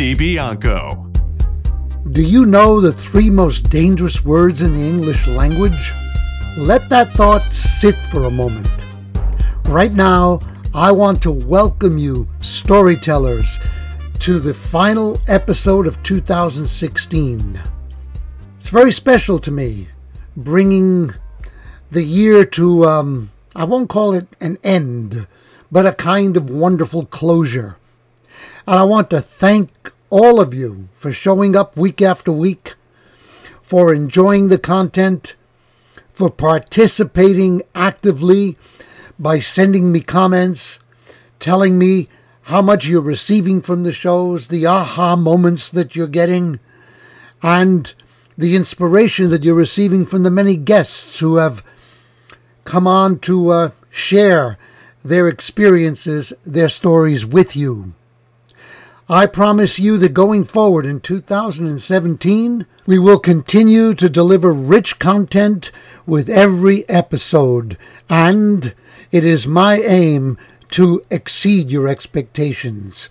DiBianco. Do you know the three most dangerous words in the English language? Let that thought sit for a moment. Right now, I want to welcome you, storytellers, to the final episode of 2016. It's very special to me, bringing the year to, um, I won't call it an end, but a kind of wonderful closure. And I want to thank all of you for showing up week after week, for enjoying the content, for participating actively by sending me comments, telling me how much you're receiving from the shows, the aha moments that you're getting, and the inspiration that you're receiving from the many guests who have come on to uh, share their experiences, their stories with you. I promise you that going forward in 2017, we will continue to deliver rich content with every episode, and it is my aim to exceed your expectations.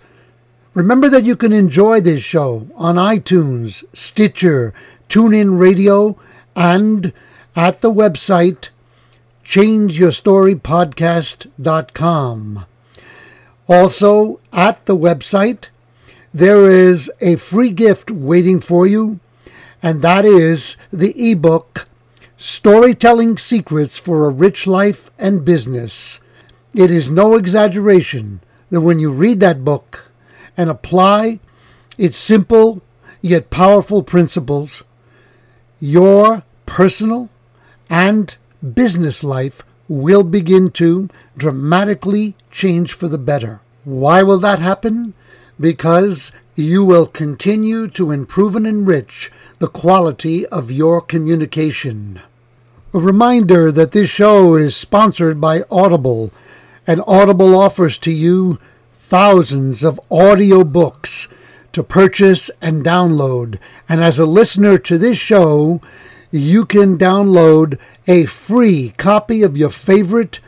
Remember that you can enjoy this show on iTunes, Stitcher, TuneIn Radio, and at the website changeyourstorypodcast.com. Also, at the website, there is a free gift waiting for you, and that is the ebook Storytelling Secrets for a Rich Life and Business. It is no exaggeration that when you read that book and apply its simple yet powerful principles, your personal and business life will begin to dramatically change for the better. Why will that happen? Because you will continue to improve and enrich the quality of your communication. A reminder that this show is sponsored by Audible, and Audible offers to you thousands of audio books to purchase and download. And as a listener to this show, you can download a free copy of your favorite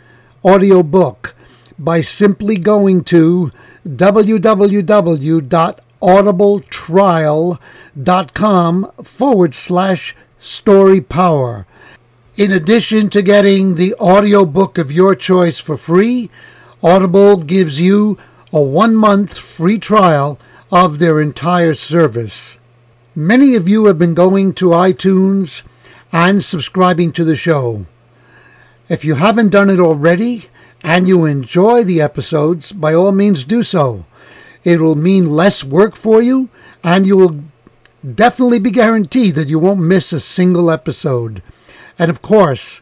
audiobook by simply going to www.audibletrial.com forward slash story power. In addition to getting the audiobook of your choice for free, Audible gives you a one month free trial of their entire service. Many of you have been going to iTunes and subscribing to the show. If you haven't done it already and you enjoy the episodes, by all means do so. It will mean less work for you and you will definitely be guaranteed that you won't miss a single episode. And of course,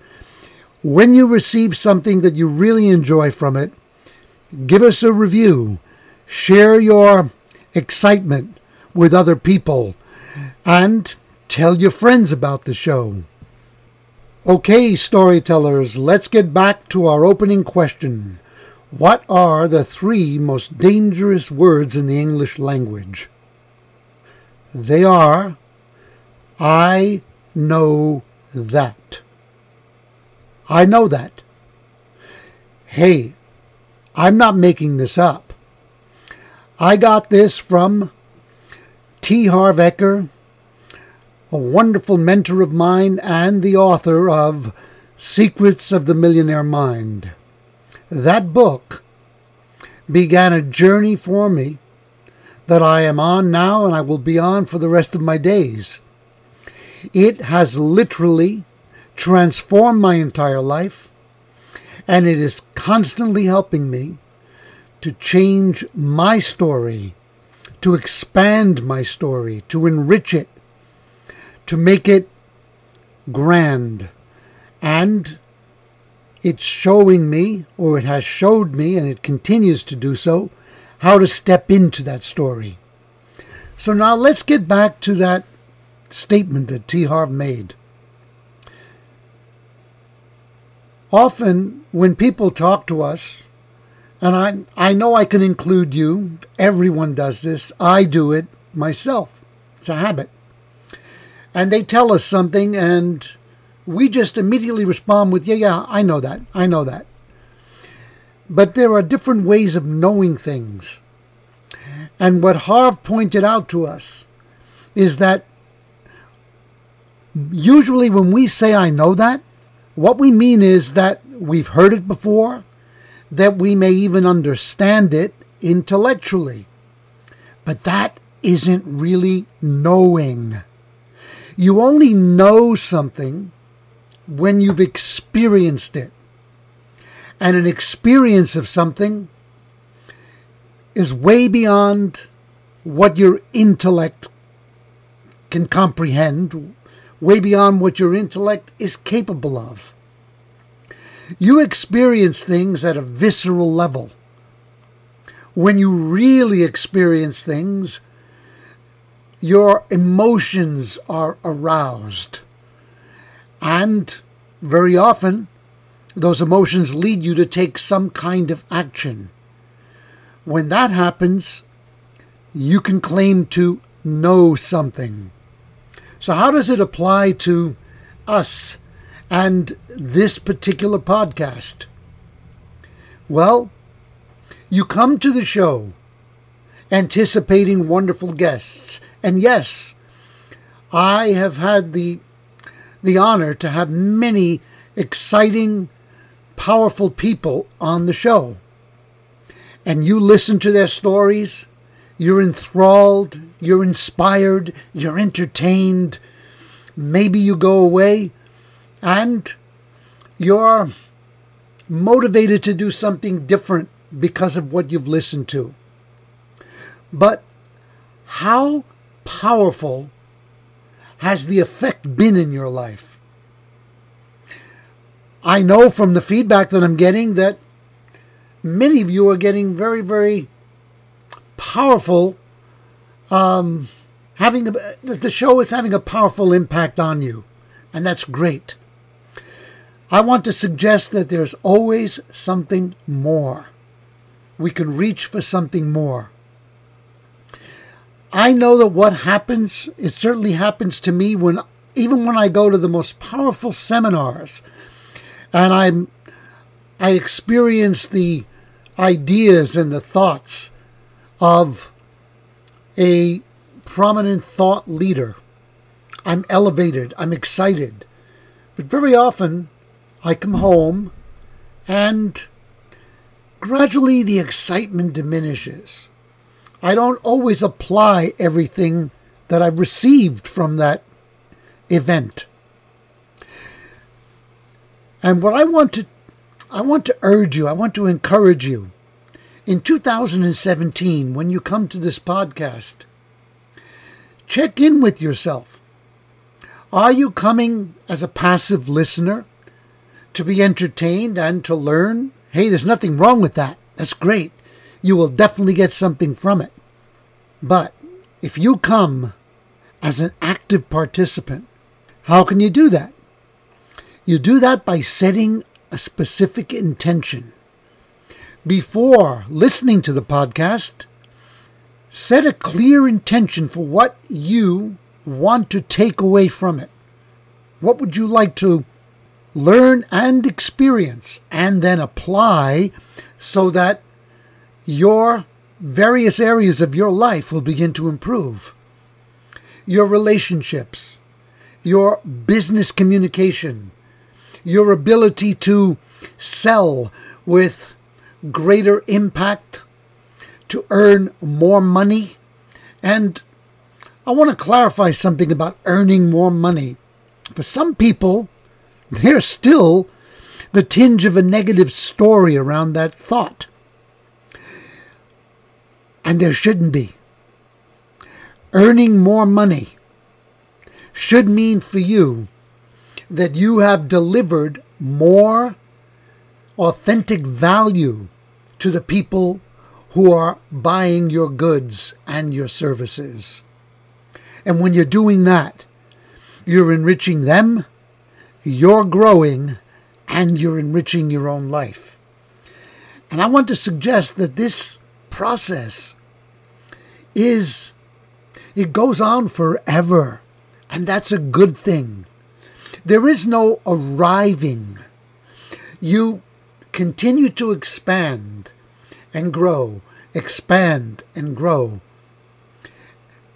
when you receive something that you really enjoy from it, give us a review. Share your excitement with other people and tell your friends about the show. Okay, storytellers, let's get back to our opening question. What are the three most dangerous words in the English language? They are I know that. I know that. Hey, I'm not making this up. I got this from T. Harv Eker, a wonderful mentor of mine and the author of Secrets of the Millionaire Mind. That book began a journey for me that I am on now and I will be on for the rest of my days. It has literally transformed my entire life, and it is constantly helping me to change my story, to expand my story, to enrich it, to make it grand. And it's showing me, or it has showed me, and it continues to do so, how to step into that story. So now let's get back to that statement that T. Harv made. Often, when people talk to us, and I, I know I can include you, everyone does this, I do it myself. It's a habit. And they tell us something, and we just immediately respond with, Yeah, yeah, I know that, I know that. But there are different ways of knowing things. And what Harv pointed out to us is that usually when we say, I know that, what we mean is that we've heard it before, that we may even understand it intellectually. But that isn't really knowing. You only know something when you've experienced it. And an experience of something is way beyond what your intellect can comprehend, way beyond what your intellect is capable of. You experience things at a visceral level. When you really experience things, your emotions are aroused. And very often, those emotions lead you to take some kind of action. When that happens, you can claim to know something. So, how does it apply to us and this particular podcast? Well, you come to the show anticipating wonderful guests. And yes, I have had the the honor to have many exciting, powerful people on the show. And you listen to their stories, you're enthralled, you're inspired, you're entertained. Maybe you go away and you're motivated to do something different because of what you've listened to. But how powerful has the effect been in your life? I know from the feedback that I'm getting that many of you are getting very, very powerful. Um, having a, the show is having a powerful impact on you, and that's great. I want to suggest that there's always something more. We can reach for something more. I know that what happens, it certainly happens to me when even when I go to the most powerful seminars and I'm I experience the ideas and the thoughts of a prominent thought leader. I'm elevated, I'm excited. But very often I come home and gradually the excitement diminishes. I don't always apply everything that I've received from that event. And what I want to I want to urge you, I want to encourage you. In 2017, when you come to this podcast, check in with yourself. Are you coming as a passive listener to be entertained and to learn? Hey, there's nothing wrong with that. That's great you will definitely get something from it. But if you come as an active participant, how can you do that? You do that by setting a specific intention. Before listening to the podcast, set a clear intention for what you want to take away from it. What would you like to learn and experience and then apply so that your various areas of your life will begin to improve. Your relationships, your business communication, your ability to sell with greater impact, to earn more money. And I want to clarify something about earning more money. For some people, there's still the tinge of a negative story around that thought and there shouldn't be. Earning more money should mean for you that you have delivered more authentic value to the people who are buying your goods and your services. And when you're doing that, you're enriching them, you're growing, and you're enriching your own life. And I want to suggest that this process is, it goes on forever. And that's a good thing. There is no arriving. You continue to expand and grow, expand and grow.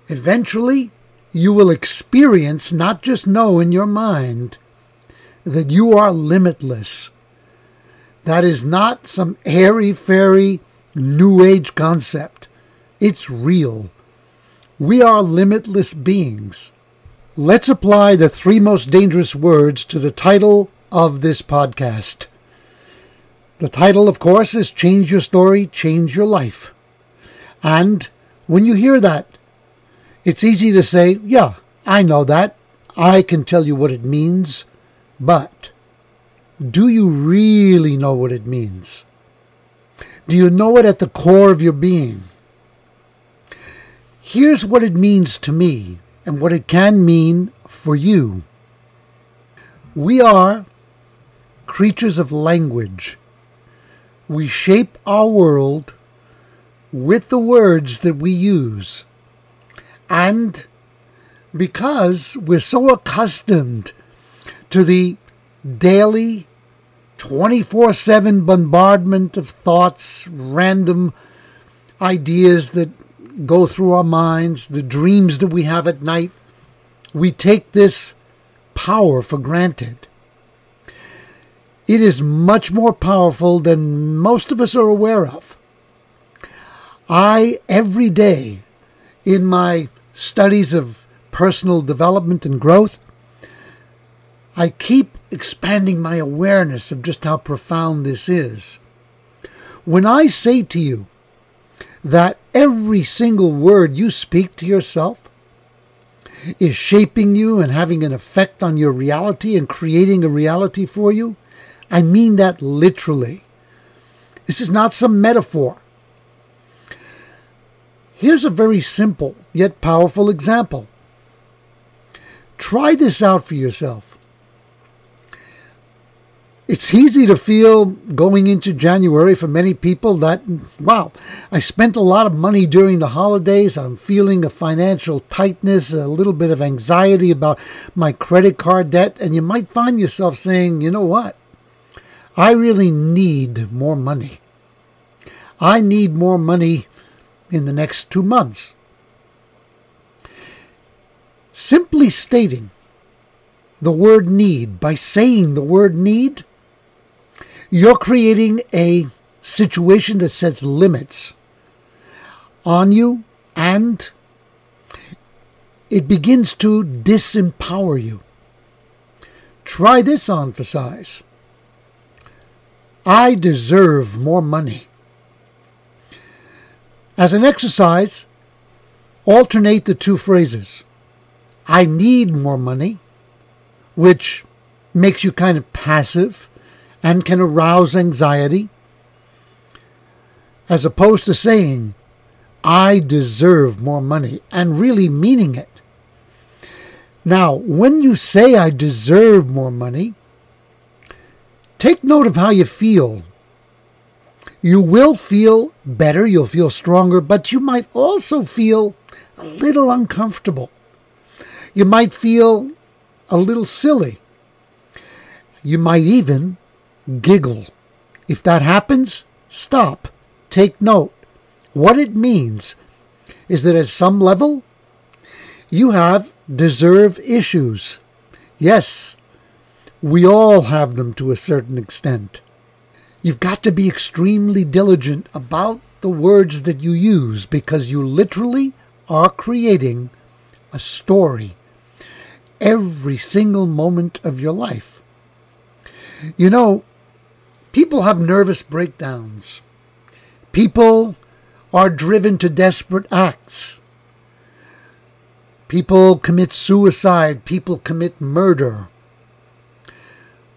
Eventually, you will experience, not just know in your mind, that you are limitless. That is not some airy fairy new age concept. It's real. We are limitless beings. Let's apply the three most dangerous words to the title of this podcast. The title, of course, is Change Your Story, Change Your Life. And when you hear that, it's easy to say, Yeah, I know that. I can tell you what it means. But do you really know what it means? Do you know it at the core of your being? Here's what it means to me and what it can mean for you. We are creatures of language. We shape our world with the words that we use. And because we're so accustomed to the daily 24 7 bombardment of thoughts, random ideas that go through our minds, the dreams that we have at night, we take this power for granted. It is much more powerful than most of us are aware of. I, every day, in my studies of personal development and growth, I keep expanding my awareness of just how profound this is. When I say to you that every single word you speak to yourself is shaping you and having an effect on your reality and creating a reality for you, I mean that literally. This is not some metaphor. Here's a very simple yet powerful example. Try this out for yourself it's easy to feel going into January for many people that, wow, I spent a lot of money during the holidays. I'm feeling a financial tightness, a little bit of anxiety about my credit card debt. And you might find yourself saying, you know what? I really need more money. I need more money in the next two months. Simply stating the word need, by saying the word need, you're creating a situation that sets limits on you and it begins to disempower you. Try this on for size. I deserve more money. As an exercise, alternate the two phrases. I need more money, which makes you kind of passive and can arouse anxiety, as opposed to saying, I deserve more money, and really meaning it. Now, when you say I deserve more money, take note of how you feel. You will feel better, you'll feel stronger, but you might also feel a little uncomfortable. You might feel a little silly. You might even giggle. If that happens, stop. Take note. What it means is that at some level, you have deserve issues. Yes, we all have them to a certain extent. You've got to be extremely diligent about the words that you use because you literally are creating a story every single moment of your life. You know, People have nervous breakdowns. People are driven to desperate acts. People commit suicide. People commit murder.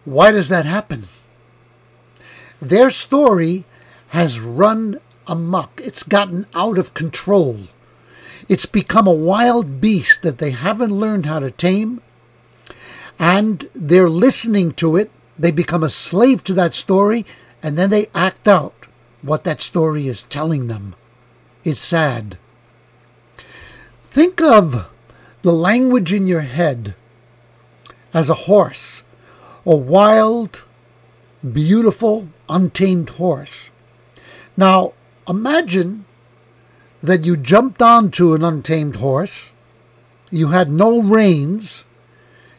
Why does that happen? Their story has run amok. It's gotten out of control. It's become a wild beast that they haven't learned how to tame, and they're listening to it. They become a slave to that story, and then they act out what that story is telling them. It's sad. Think of the language in your head as a horse, a wild, beautiful, untamed horse. Now, imagine that you jumped onto an untamed horse, you had no reins,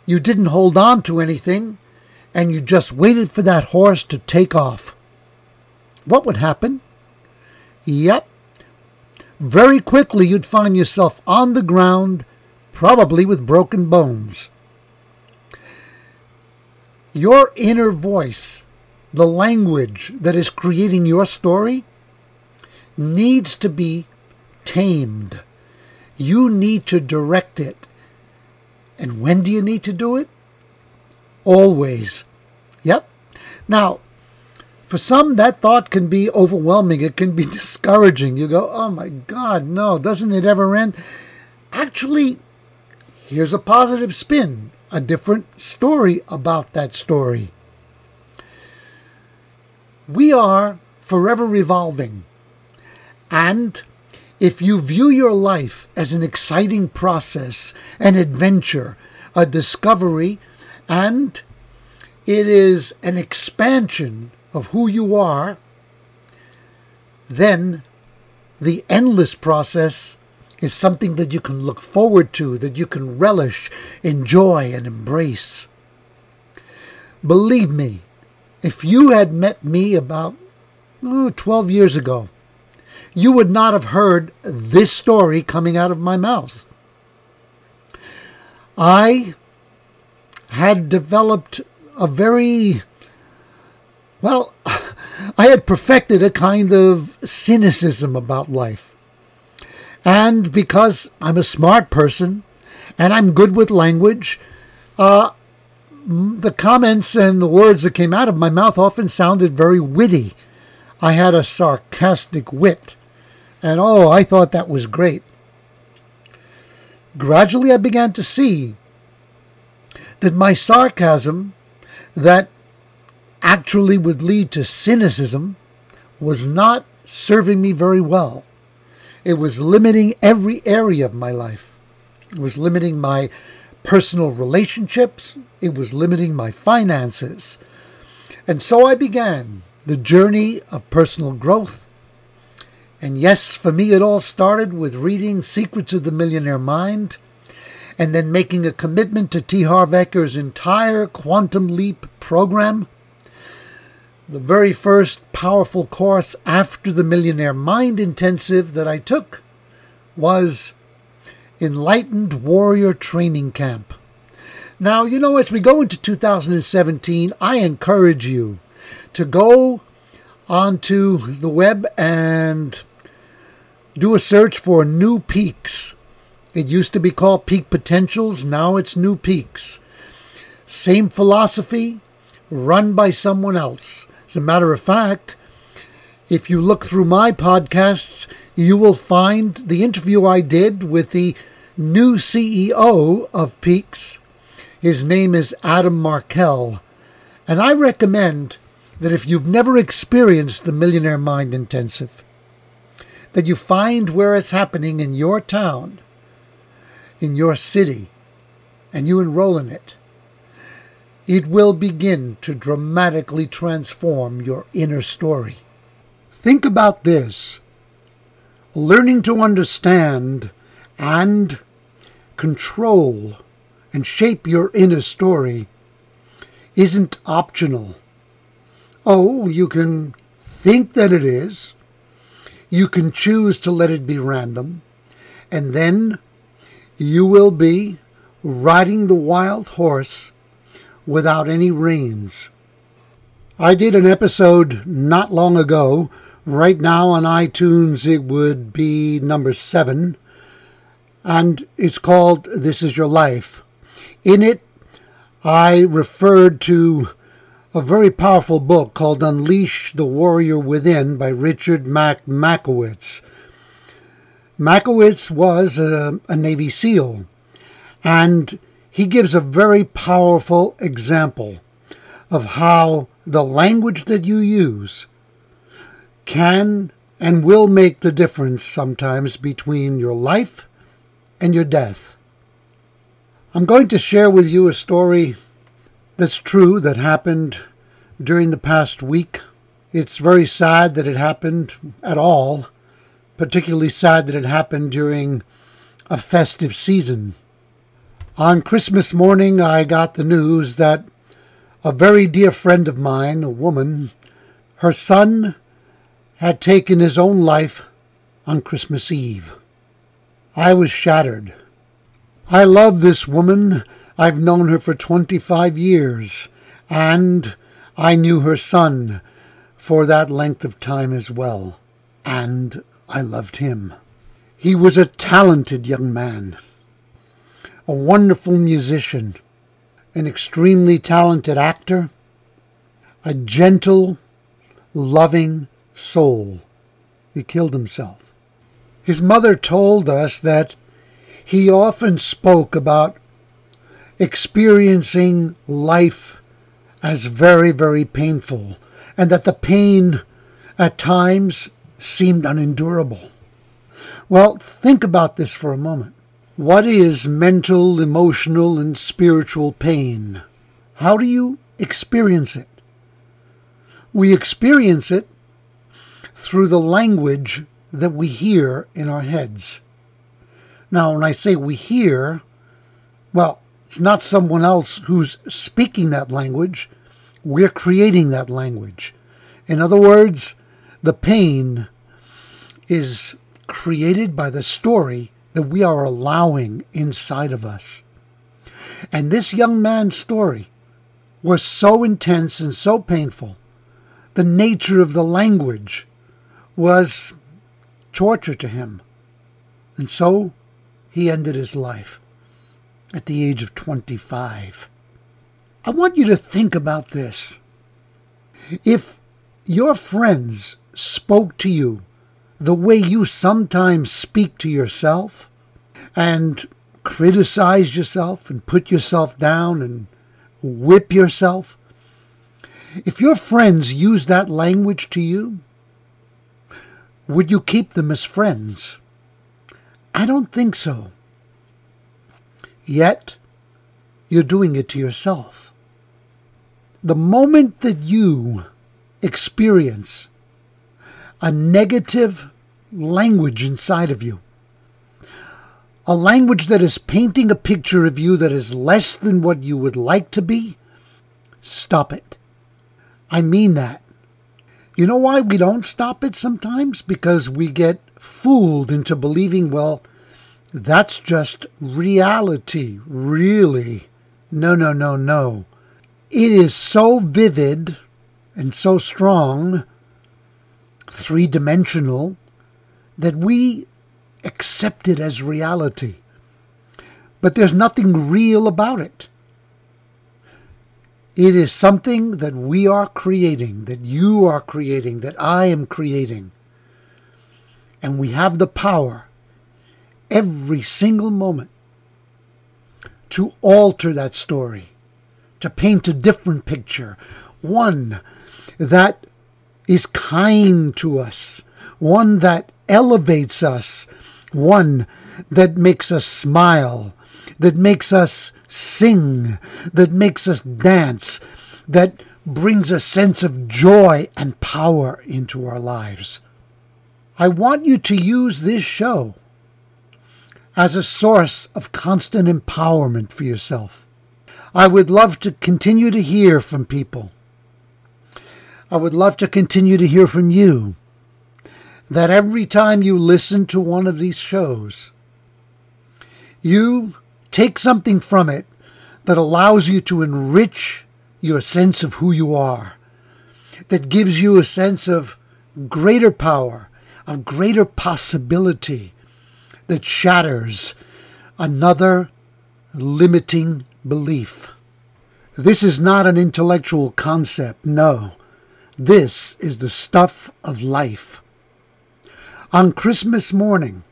you didn't hold on to anything, and you just waited for that horse to take off. What would happen? Yep. Very quickly you'd find yourself on the ground, probably with broken bones. Your inner voice, the language that is creating your story, needs to be tamed. You need to direct it. And when do you need to do it? Always. Yep. Now, for some, that thought can be overwhelming. It can be discouraging. You go, oh my God, no, doesn't it ever end? Actually, here's a positive spin, a different story about that story. We are forever revolving. And if you view your life as an exciting process, an adventure, a discovery, and it is an expansion of who you are, then the endless process is something that you can look forward to, that you can relish, enjoy, and embrace. Believe me, if you had met me about oh, 12 years ago, you would not have heard this story coming out of my mouth. I had developed a very, well, I had perfected a kind of cynicism about life. And because I'm a smart person and I'm good with language, uh, the comments and the words that came out of my mouth often sounded very witty. I had a sarcastic wit. And oh, I thought that was great. Gradually, I began to see that my sarcasm, that actually would lead to cynicism, was not serving me very well. It was limiting every area of my life. It was limiting my personal relationships. It was limiting my finances. And so I began the journey of personal growth and yes, for me, it all started with reading Secrets of the Millionaire Mind and then making a commitment to T. Harv Eker's entire Quantum Leap program. The very first powerful course after the Millionaire Mind Intensive that I took was Enlightened Warrior Training Camp. Now, you know, as we go into 2017, I encourage you to go onto the web and do a search for New Peaks. It used to be called Peak Potentials, now it's New Peaks. Same philosophy, run by someone else. As a matter of fact, if you look through my podcasts, you will find the interview I did with the new CEO of Peaks. His name is Adam Markel. And I recommend that if you've never experienced the Millionaire Mind Intensive, that you find where it's happening in your town, in your city, and you enroll in it, it will begin to dramatically transform your inner story. Think about this. Learning to understand and control and shape your inner story isn't optional. Oh, you can think that it is, you can choose to let it be random, and then you will be riding the wild horse without any reins. I did an episode not long ago. Right now on iTunes, it would be number seven, and it's called This Is Your Life. In it, I referred to a very powerful book called Unleash the Warrior Within by Richard Mack Machowicz. Machowicz was a, a Navy SEAL, and he gives a very powerful example of how the language that you use can and will make the difference sometimes between your life and your death. I'm going to share with you a story that's true that happened during the past week. It's very sad that it happened at all, particularly sad that it happened during a festive season. On Christmas morning, I got the news that a very dear friend of mine, a woman, her son had taken his own life on Christmas Eve. I was shattered. I love this woman. I've known her for 25 years, and I knew her son for that length of time as well, and I loved him. He was a talented young man, a wonderful musician, an extremely talented actor, a gentle, loving soul. He killed himself. His mother told us that he often spoke about experiencing life as very, very painful, and that the pain at times seemed unendurable. Well, think about this for a moment. What is mental, emotional, and spiritual pain? How do you experience it? We experience it through the language that we hear in our heads. Now, when I say we hear, well, it's not someone else who's speaking that language. We're creating that language. In other words, the pain is created by the story that we are allowing inside of us. And this young man's story was so intense and so painful. The nature of the language was torture to him. And so he ended his life at the age of 25. I want you to think about this. If your friends spoke to you the way you sometimes speak to yourself and criticize yourself and put yourself down and whip yourself, if your friends use that language to you, would you keep them as friends? I don't think so. Yet, you're doing it to yourself. The moment that you experience a negative language inside of you, a language that is painting a picture of you that is less than what you would like to be, stop it. I mean that. You know why we don't stop it sometimes? Because we get fooled into believing, well, that's just reality, really. No, no, no, no. It is so vivid and so strong, three dimensional, that we accept it as reality. But there's nothing real about it. It is something that we are creating, that you are creating, that I am creating. And we have the power every single moment to alter that story, to paint a different picture, one that is kind to us, one that elevates us, one that makes us smile, that makes us sing, that makes us dance, that brings a sense of joy and power into our lives. I want you to use this show as a source of constant empowerment for yourself. I would love to continue to hear from people. I would love to continue to hear from you. That every time you listen to one of these shows, you Take something from it that allows you to enrich your sense of who you are, that gives you a sense of greater power, of greater possibility, that shatters another limiting belief. This is not an intellectual concept, no. This is the stuff of life. On Christmas morning,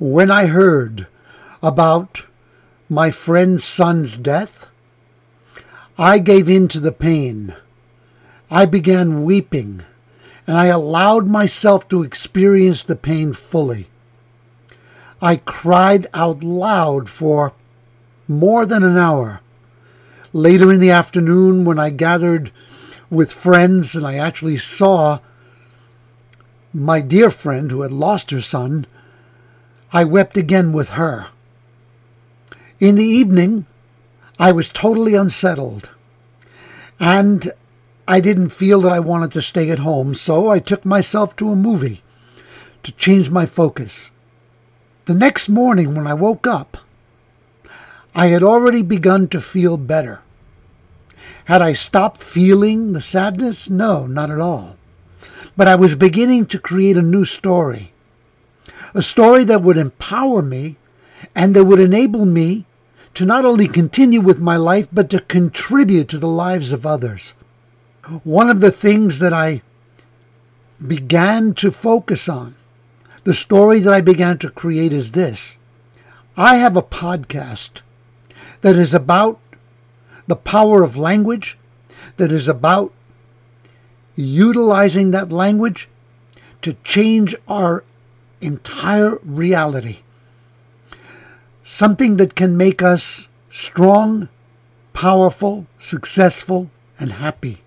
When I heard about my friend's son's death, I gave in to the pain. I began weeping, and I allowed myself to experience the pain fully. I cried out loud for more than an hour. Later in the afternoon, when I gathered with friends and I actually saw my dear friend who had lost her son, I wept again with her. In the evening, I was totally unsettled, and I didn't feel that I wanted to stay at home, so I took myself to a movie to change my focus. The next morning, when I woke up, I had already begun to feel better. Had I stopped feeling the sadness? No, not at all. But I was beginning to create a new story. A story that would empower me and that would enable me to not only continue with my life, but to contribute to the lives of others. One of the things that I began to focus on, the story that I began to create is this. I have a podcast that is about the power of language, that is about utilizing that language to change our entire reality. Something that can make us strong, powerful, successful, and happy.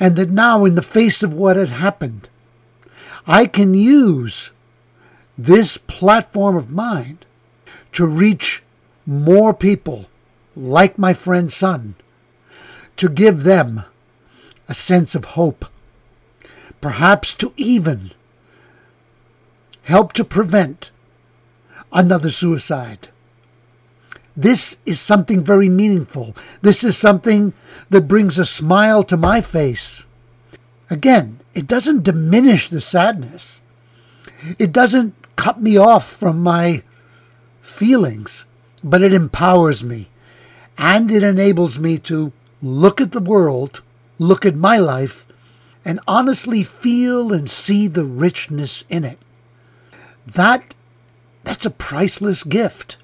And that now, in the face of what had happened, I can use this platform of mine to reach more people like my friend's son, to give them a sense of hope, perhaps to even help to prevent another suicide. This is something very meaningful. This is something that brings a smile to my face. Again, it doesn't diminish the sadness. It doesn't cut me off from my feelings but it empowers me and it enables me to look at the world, look at my life, and honestly feel and see the richness in it. That that's a priceless gift.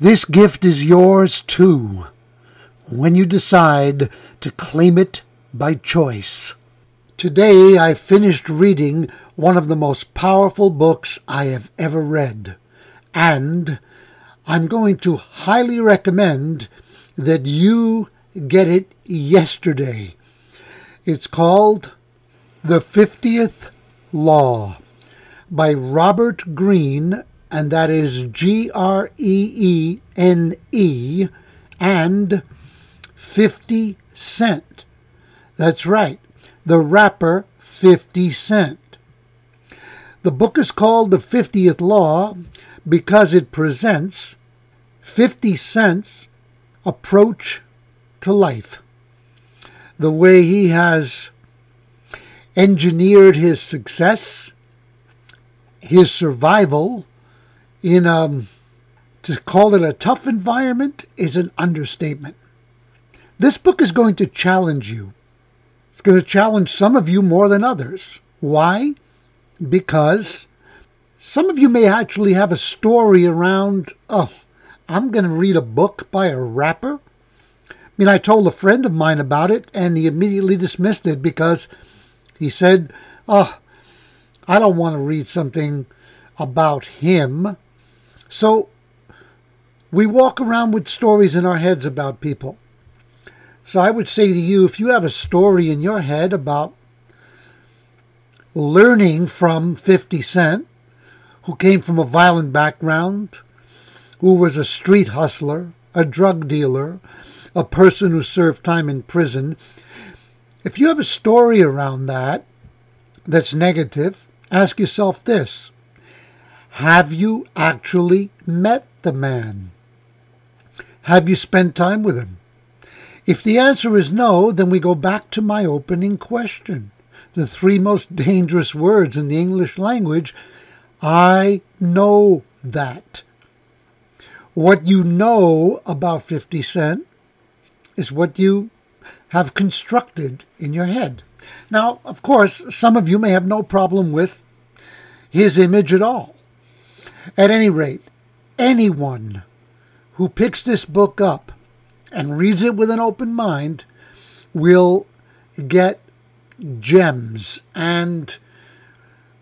This gift is yours too when you decide to claim it by choice. Today I finished reading one of the most powerful books I have ever read, and I'm going to highly recommend that you get it yesterday. It's called The 50th Law by Robert Greene, and that is G R E E N E, and 50 Cent. That's right, the rapper 50 Cent. The book is called The 50th Law because it presents 50 Cent's approach to life. The way he has engineered his success, his survival in a, um, to call it a tough environment is an understatement. This book is going to challenge you. It's going to challenge some of you more than others. Why? Because some of you may actually have a story around, oh, I'm going to read a book by a rapper. I mean, I told a friend of mine about it, and he immediately dismissed it because he said, oh, I don't want to read something about him. So we walk around with stories in our heads about people. So I would say to you, if you have a story in your head about learning from 50 Cent, who came from a violent background, who was a street hustler, a drug dealer, a person who served time in prison. If you have a story around that that's negative, ask yourself this Have you actually met the man? Have you spent time with him? If the answer is no, then we go back to my opening question. The three most dangerous words in the English language I know that. What you know about 50 Cent is what you have constructed in your head. Now, of course, some of you may have no problem with his image at all. At any rate, anyone who picks this book up and reads it with an open mind will get gems and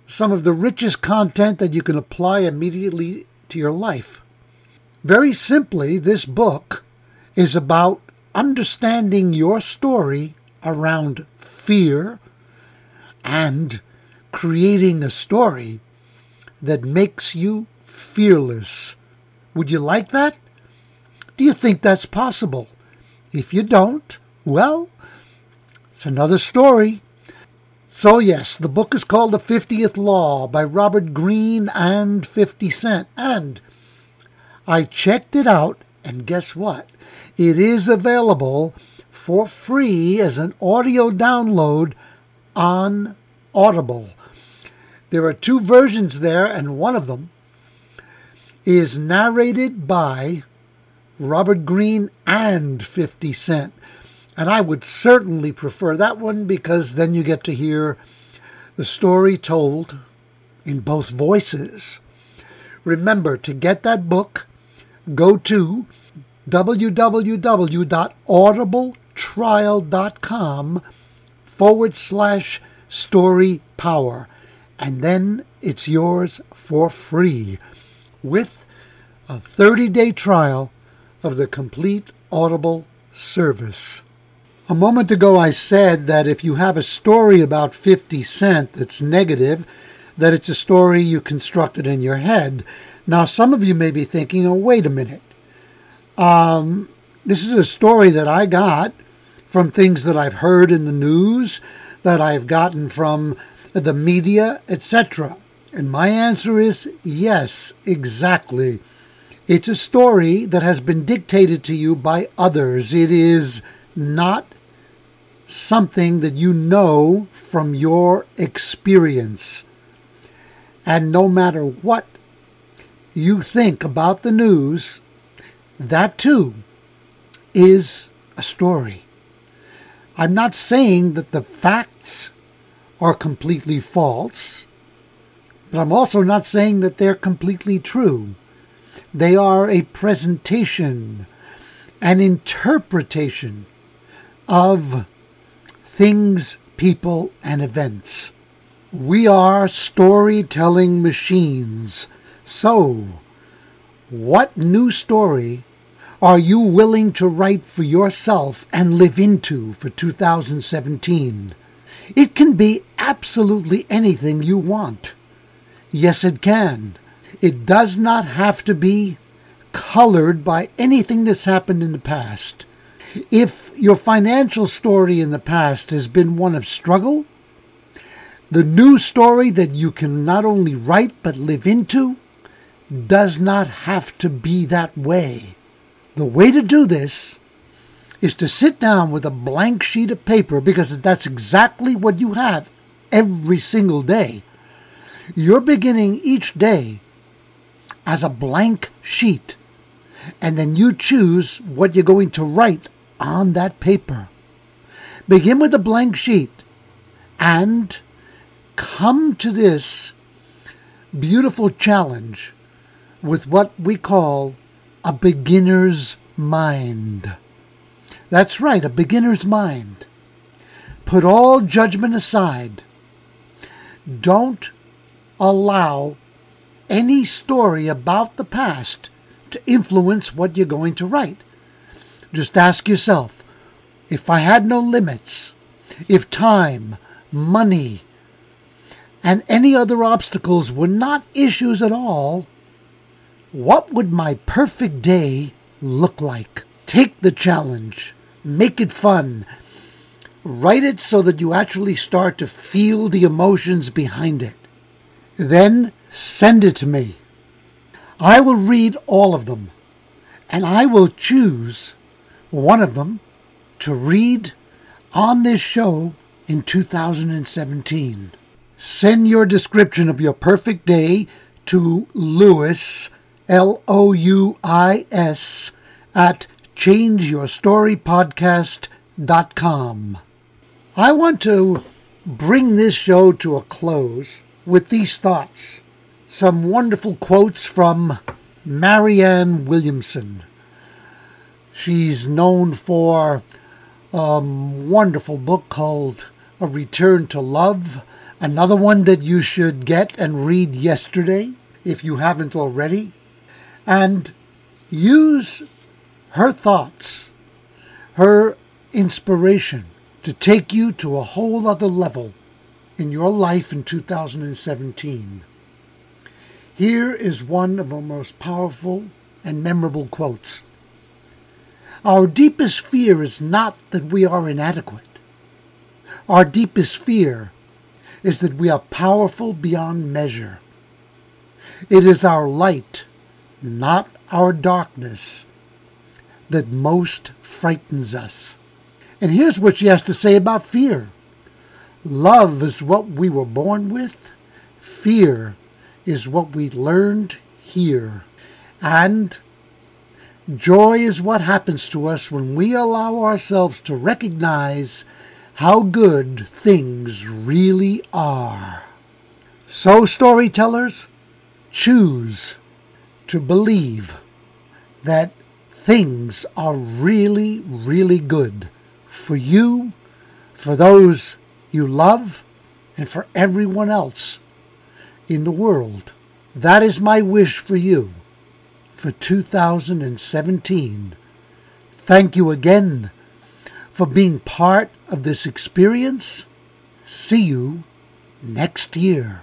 some of the richest content that you can apply immediately to your life. Very simply, this book is about understanding your story around fear and creating a story that makes you fearless. Would you like that? Do you think that's possible? If you don't, well, it's another story. So, yes, the book is called The 50th Law by Robert Greene and 50 Cent. And I checked it out, and guess what? It is available for free as an audio download on Audible. There are two versions there, and one of them is narrated by Robert Greene and 50 Cent. And I would certainly prefer that one because then you get to hear the story told in both voices. Remember, to get that book, go to www.audibletrial.com forward slash story power. And then it's yours for free with a 30 day trial of the complete Audible service. A moment ago, I said that if you have a story about 50 Cent that's negative, that it's a story you constructed in your head. Now, some of you may be thinking, oh, wait a minute. Um, this is a story that I got from things that I've heard in the news, that I've gotten from the media, etc. And my answer is yes, exactly. It's a story that has been dictated to you by others. It is not something that you know from your experience. And no matter what you think about the news, that too is a story. I'm not saying that the facts are completely false, but I'm also not saying that they're completely true. They are a presentation, an interpretation of things, people, and events. We are storytelling machines. So, what new story are you willing to write for yourself and live into for 2017? It can be absolutely anything you want. Yes, it can. It does not have to be colored by anything that's happened in the past. If your financial story in the past has been one of struggle, the new story that you can not only write but live into does not have to be that way. The way to do this is to sit down with a blank sheet of paper because that's exactly what you have every single day. You're beginning each day as a blank sheet, and then you choose what you're going to write on that paper. Begin with a blank sheet and come to this beautiful challenge with what we call a beginner's mind. That's right, a beginner's mind. Put all judgment aside. Don't allow any story about the past to influence what you're going to write. Just ask yourself if I had no limits, if time, money, and any other obstacles were not issues at all, what would my perfect day look like? Take the challenge, make it fun, write it so that you actually start to feel the emotions behind it. Then send it to me. I will read all of them, and I will choose one of them to read on this show in 2017. Send your description of your perfect day to Louis, L O U I S, at changeyourstorypodcast.com. I want to bring this show to a close with these thoughts. some wonderful quotes from Marianne Williamson. She's known for a wonderful book called A Return to Love, another one that you should get and read yesterday if you haven't already, and use her thoughts, her inspiration to take you to a whole other level in your life in 2017. Here is one of our most powerful and memorable quotes. Our deepest fear is not that we are inadequate. Our deepest fear is that we are powerful beyond measure. It is our light, not our darkness, that most frightens us. And here's what she has to say about fear love is what we were born with, fear is what we learned here. And joy is what happens to us when we allow ourselves to recognize how good things really are. So, storytellers, choose to believe that things are really, really good for you, for those you love, and for everyone else in the world. That is my wish for you for 2017. Thank you again for being part of this experience. See you next year.